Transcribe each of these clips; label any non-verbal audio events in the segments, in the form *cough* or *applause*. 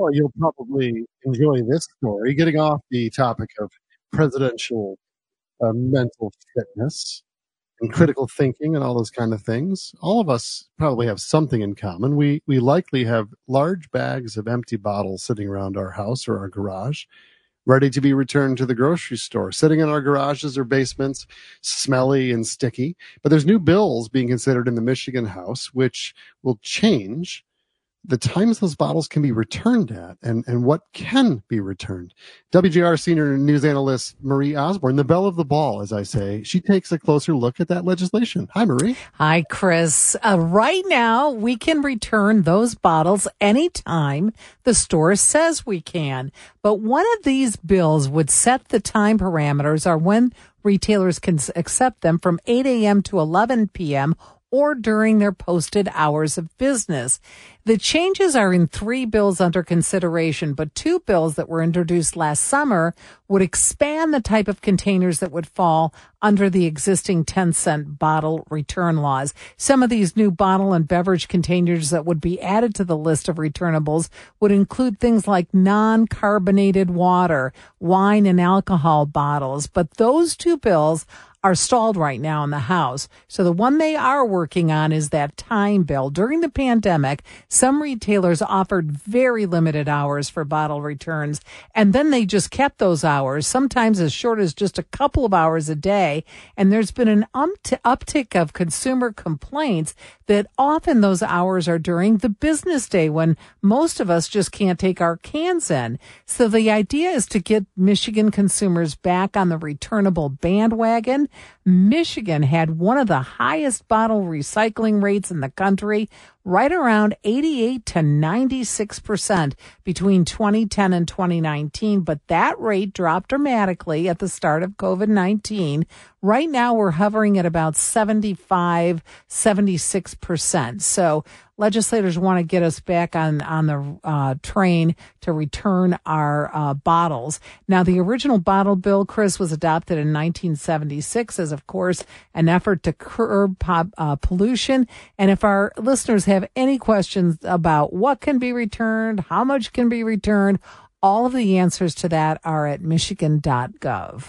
Well, you'll probably enjoy this story. Getting off the topic of presidential uh, mental fitness and critical thinking and all those kind of things, all of us probably have something in common. We we likely have large bags of empty bottles sitting around our house or our garage, ready to be returned to the grocery store, sitting in our garages or basements, smelly and sticky. But there's new bills being considered in the Michigan House, which will change the times those bottles can be returned at and, and what can be returned. WJR senior news analyst Marie Osborne, the belle of the ball, as I say, she takes a closer look at that legislation. Hi, Marie. Hi, Chris. Uh, right now, we can return those bottles anytime the store says we can. But one of these bills would set the time parameters are when retailers can accept them from 8 a.m. to 11 p.m or during their posted hours of business. The changes are in three bills under consideration, but two bills that were introduced last summer would expand the type of containers that would fall under the existing 10 cent bottle return laws. Some of these new bottle and beverage containers that would be added to the list of returnables would include things like non-carbonated water, wine and alcohol bottles. But those two bills are stalled right now in the House. So the one they are working on is that time bill. During the pandemic, some retailers offered very limited hours for bottle returns, and then they just kept those hours, sometimes as short as just a couple of hours a day. And there's been an um, uptick of consumer complaints that often those hours are during the business day when most of us just can't take our cans in. So the idea is to get Michigan consumers back on the returnable bandwagon Michigan had one of the highest bottle recycling rates in the country, right around 88 to 96% between 2010 and 2019. But that rate dropped dramatically at the start of COVID-19. Right now we're hovering at about 75, 76%. So legislators want to get us back on on the uh, train to return our uh, bottles. Now, the original bottle bill, Chris, was adopted in 1976 as, of course, an effort to curb pop, uh, pollution. And if our listeners have any questions about what can be returned, how much can be returned, all of the answers to that are at michigan.gov.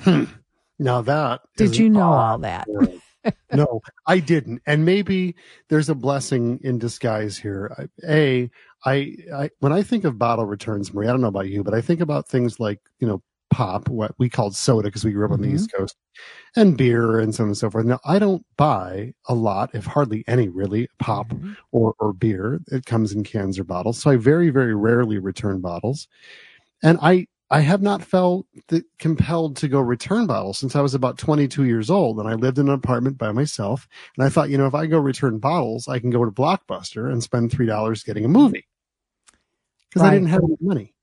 Hmm. Now that did you know all that? *laughs* no, I didn't. And maybe there's a blessing in disguise here. A, I, I, when I think of bottle returns, Marie, I don't know about you, but I think about things like, you know, pop, what we called soda because we grew up mm-hmm. on the mm-hmm. East Coast, and beer and so on and so forth. Now, I don't buy a lot, if hardly any really, pop mm-hmm. or, or beer. It comes in cans or bottles. So I very, very rarely return bottles. And I, I have not felt compelled to go return bottles since I was about 22 years old and I lived in an apartment by myself. And I thought, you know, if I go return bottles, I can go to Blockbuster and spend $3 getting a movie because right. I didn't have any money.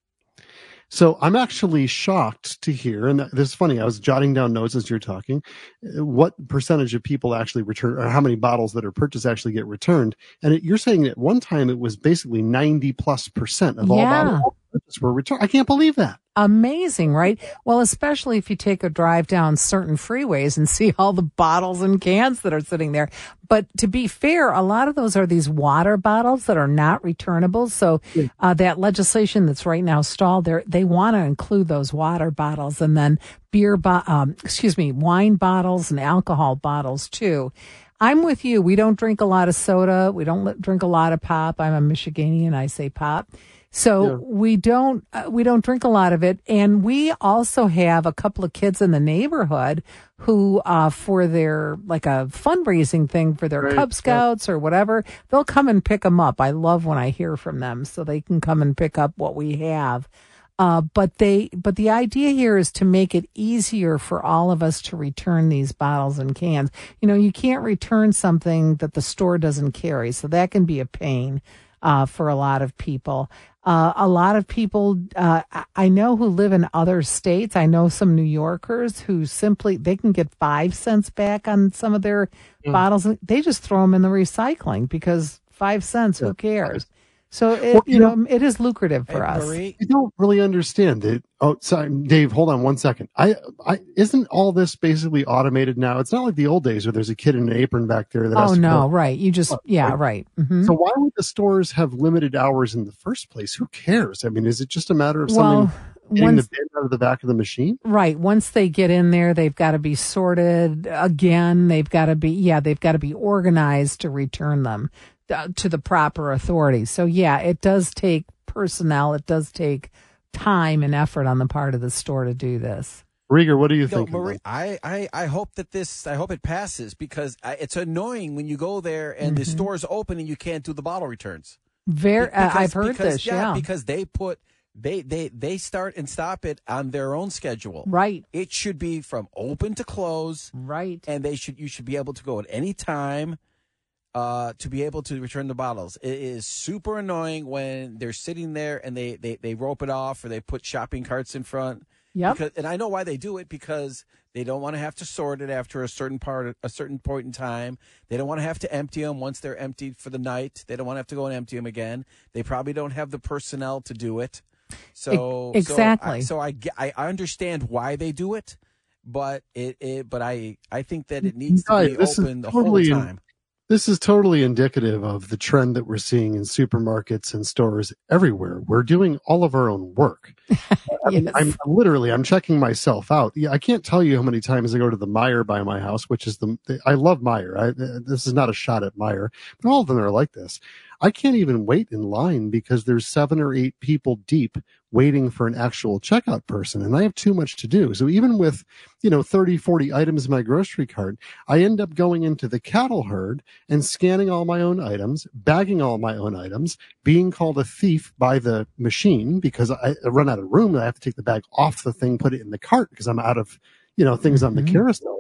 So I'm actually shocked to hear, and this is funny. I was jotting down notes as you're talking. Uh, what percentage of people actually return, or how many bottles that are purchased actually get returned? And it, you're saying at one time it was basically 90 plus percent of yeah. all bottles were returned. I can't believe that amazing, right? Well, especially if you take a drive down certain freeways and *laughs* see all the bottles and cans that are sitting there. But to be fair, a lot of those are these water bottles that are not returnable. So uh, that legislation that's right now stalled there, they want to include those water bottles and then beer, bo- um, excuse me, wine bottles and alcohol bottles too. I'm with you. We don't drink a lot of soda. We don't drink a lot of pop. I'm a Michiganian. I say pop. So yeah. we don't uh, we don't drink a lot of it, and we also have a couple of kids in the neighborhood who, uh, for their like a fundraising thing for their right. Cub Scouts or whatever, they'll come and pick them up. I love when I hear from them, so they can come and pick up what we have. Uh, but they, but the idea here is to make it easier for all of us to return these bottles and cans. You know, you can't return something that the store doesn't carry, so that can be a pain uh, for a lot of people. Uh, a lot of people uh, I know who live in other states. I know some New Yorkers who simply they can get five cents back on some of their mm. bottles, they just throw them in the recycling because five cents. Yeah. Who cares? So it, Well, you you know, it is lucrative for Hey, us. Marie, I don't really understand it. Oh, sorry, Dave. Hold on one second. I, I isn't all this basically automated now? It's not like the old days where there's a kid in an apron back there that. has Oh to no, go. right. You just yeah, right. hmm So why would the stores have limited hours in the first place? Who cares? I mean, is it just a matter of something well, getting once the bin out of the back of the machine? right, once they get in there, they've got to be sorted again. They've got to be yeah, they've got to be organized to return them to the proper authorities. So yeah, it does take personnel. It does take time and effort on the part of the store to do this. Rieger, what do you No, think? Marie, I, I, I hope that this, I hope it passes because I, it's annoying when you go there and the Mhm. store's open and you can't do the bottle returns. Very, uh, Because- I've heard because, this. Yeah, because they put, they, they, they start and stop it on their own schedule. right, It should be from open to close, right. and they should, you should be able to go at any time. Uh, to be able to return the bottles, it is super annoying when they're sitting there and they, they, they rope it off or they put shopping carts in front Yep. because, and I know why they do it because they don't want to have to sort it after a certain part, a certain point in time. They don't want to have to empty them once they're emptied for the night. They don't want to have to go and empty them again. They probably don't have the personnel to do it. So exactly. So I, so I, I understand why they do it, but it, it but I I think that it needs to be open the totally whole in- time. This is totally indicative of the trend that we're seeing in supermarkets and stores everywhere. We're doing all of our own work. *laughs* I mean, I'm literally, I'm checking myself out. Yeah, I can't tell you how many times I go to the Meijer by my house, which is the, the I love Meijer. I, this is not a shot at Meijer, but all of them are like this. I can't even wait in line because there's seven or eight people deep waiting for an actual checkout person and I have too much to do. So even with, you know, 30, 40 items in my grocery cart, I end up going into the cattle herd and scanning all my own items, bagging all my own items, being called a thief by the machine because I I run out of room and I have to take the bag off the thing, put it in the cart because I'm out of, you know, things on the Mhm. carousel.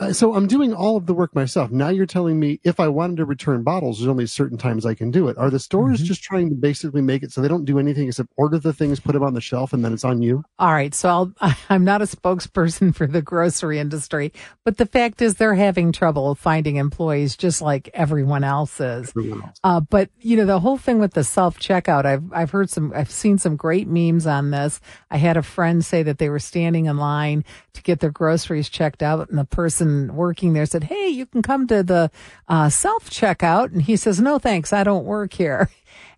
Uh, so I'm doing all of the work myself. Now you're telling me if I wanted to return bottles, there's only certain times I can do it. Are the stores Mhm. just trying to basically make it so they don't do anything except order the things, put them on the shelf, and then it's on you? All right, so I'll, *laughs* I'm not a spokesperson for the grocery industry, but the fact is they're having trouble finding employees just like everyone else is. Everyone else. Uh, but you know the whole thing with the self checkout, I've I've heard some, I've seen some great memes on this. I had a friend say that they were standing in line to get their groceries checked out, and the person working there said, "Hey, you can come to the uh, self checkout," and he says, "No, thanks, I don't work here."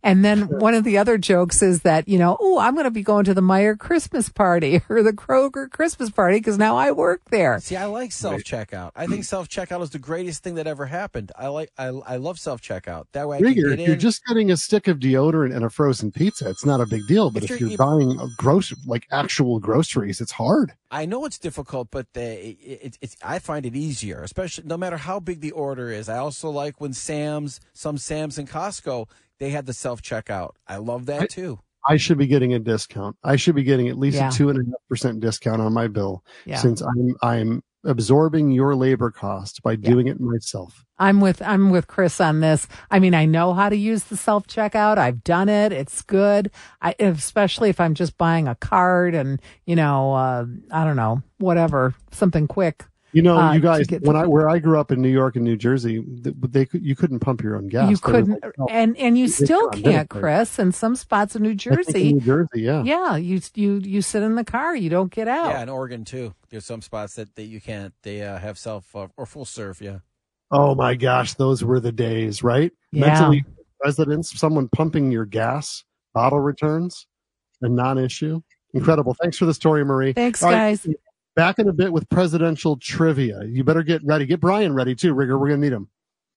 And then one of the other jokes is that, you know, oh, I'm going to be going to the Meijer Christmas party *laughs* or the Kroger Christmas party because now I work there. See, I like self checkout. I think self checkout is the greatest thing that ever happened. I like, I, I love self checkout. That way I can Figure get if you're just getting a stick of deodorant and a frozen pizza, it's not a big deal. But If if, you're- you're buying a gross, like actual groceries, it's hard. I know it's difficult, but the, it, it, it's I find it easier, especially no matter how big the order is. I also like when Sam's, some Sam's and Costco, they had the self checkout. I love that I- too. I should be getting a discount. I should be getting at least Yeah. a two and a half percent discount on my bill Yeah. since I'm I'm absorbing your labor cost by Yeah. doing it myself. I'm with I'm with Chris on this. I mean, I know how to use the self checkout. I've done it. It's good. I especially if I'm just buying a card and you know, uh, I don't know, whatever, something quick. You know, Uh, you guys, get- when I where I grew up in New York and New Jersey, th- they could you couldn't pump your own gas. you There couldn't, like, oh, and and you you still can't, Chris. In some spots in New I think in Jersey, New Jersey, yeah. yeah, you you you sit in the car, you don't get out. Yeah, in Oregon too. There's some spots that, that you can't. They uh, have self uh, or full serve. Yeah. Oh my gosh, those were the days, right? Yeah. Mentally residents, someone pumping your gas, bottle returns, a non-issue. Incredible. Thanks for the story, Marie. Thanks, All right, guys. Back in a bit with presidential trivia. You better get ready. Get Brian ready too, Rigger. We're gonna need him.